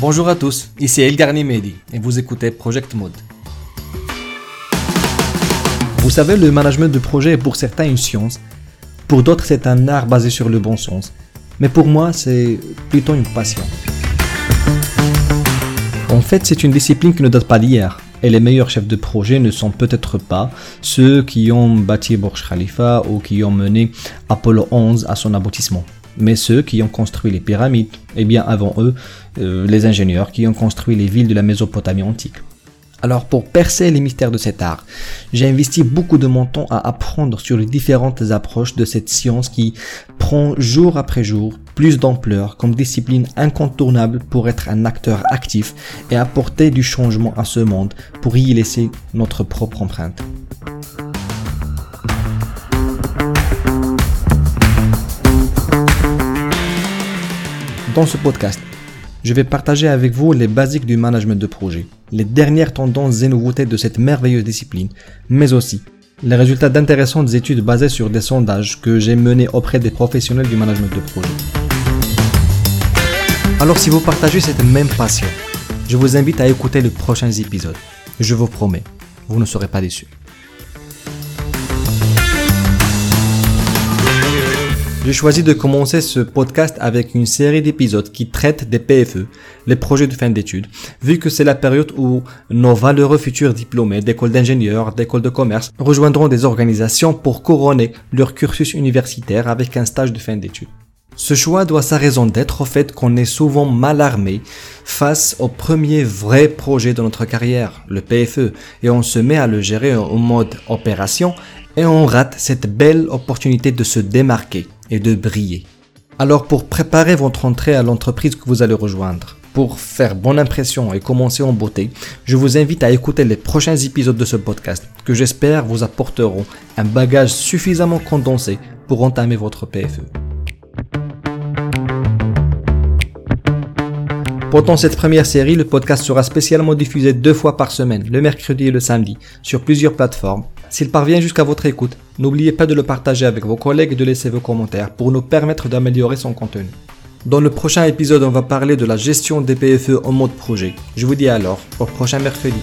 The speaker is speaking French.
Bonjour à tous, ici Elgarni Mehdi et vous écoutez Project Mode. Vous savez, le management de projet est pour certains une science, pour d'autres c'est un art basé sur le bon sens, mais pour moi c'est plutôt une passion. En fait, c'est une discipline qui ne date pas d'hier. Et les meilleurs chefs de projet ne sont peut-être pas ceux qui ont bâti Burj Khalifa ou qui ont mené Apollo 11 à son aboutissement mais ceux qui ont construit les pyramides, et bien avant eux, euh, les ingénieurs qui ont construit les villes de la Mésopotamie antique. Alors pour percer les mystères de cet art, j'ai investi beaucoup de mon temps à apprendre sur les différentes approches de cette science qui prend jour après jour plus d'ampleur comme discipline incontournable pour être un acteur actif et apporter du changement à ce monde pour y laisser notre propre empreinte. Dans ce podcast, je vais partager avec vous les basiques du management de projet, les dernières tendances et nouveautés de cette merveilleuse discipline, mais aussi les résultats d'intéressantes études basées sur des sondages que j'ai menés auprès des professionnels du management de projet. Alors si vous partagez cette même passion, je vous invite à écouter les prochains épisodes. Je vous promets, vous ne serez pas déçus. J'ai choisi de commencer ce podcast avec une série d'épisodes qui traitent des PFE, les projets de fin d'études, vu que c'est la période où nos valeureux futurs diplômés d'écoles d'ingénieurs, d'écoles de commerce rejoindront des organisations pour couronner leur cursus universitaire avec un stage de fin d'études. Ce choix doit sa raison d'être au fait qu'on est souvent mal armé face au premier vrai projet de notre carrière, le PFE, et on se met à le gérer en mode opération et on rate cette belle opportunité de se démarquer et de briller. Alors pour préparer votre entrée à l'entreprise que vous allez rejoindre, pour faire bonne impression et commencer en beauté, je vous invite à écouter les prochains épisodes de ce podcast que j'espère vous apporteront un bagage suffisamment condensé pour entamer votre PFE. Pendant cette première série, le podcast sera spécialement diffusé deux fois par semaine, le mercredi et le samedi, sur plusieurs plateformes. S'il parvient jusqu'à votre écoute, n'oubliez pas de le partager avec vos collègues et de laisser vos commentaires pour nous permettre d'améliorer son contenu. Dans le prochain épisode, on va parler de la gestion des PFE en mode projet. Je vous dis alors au prochain mercredi.